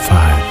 five.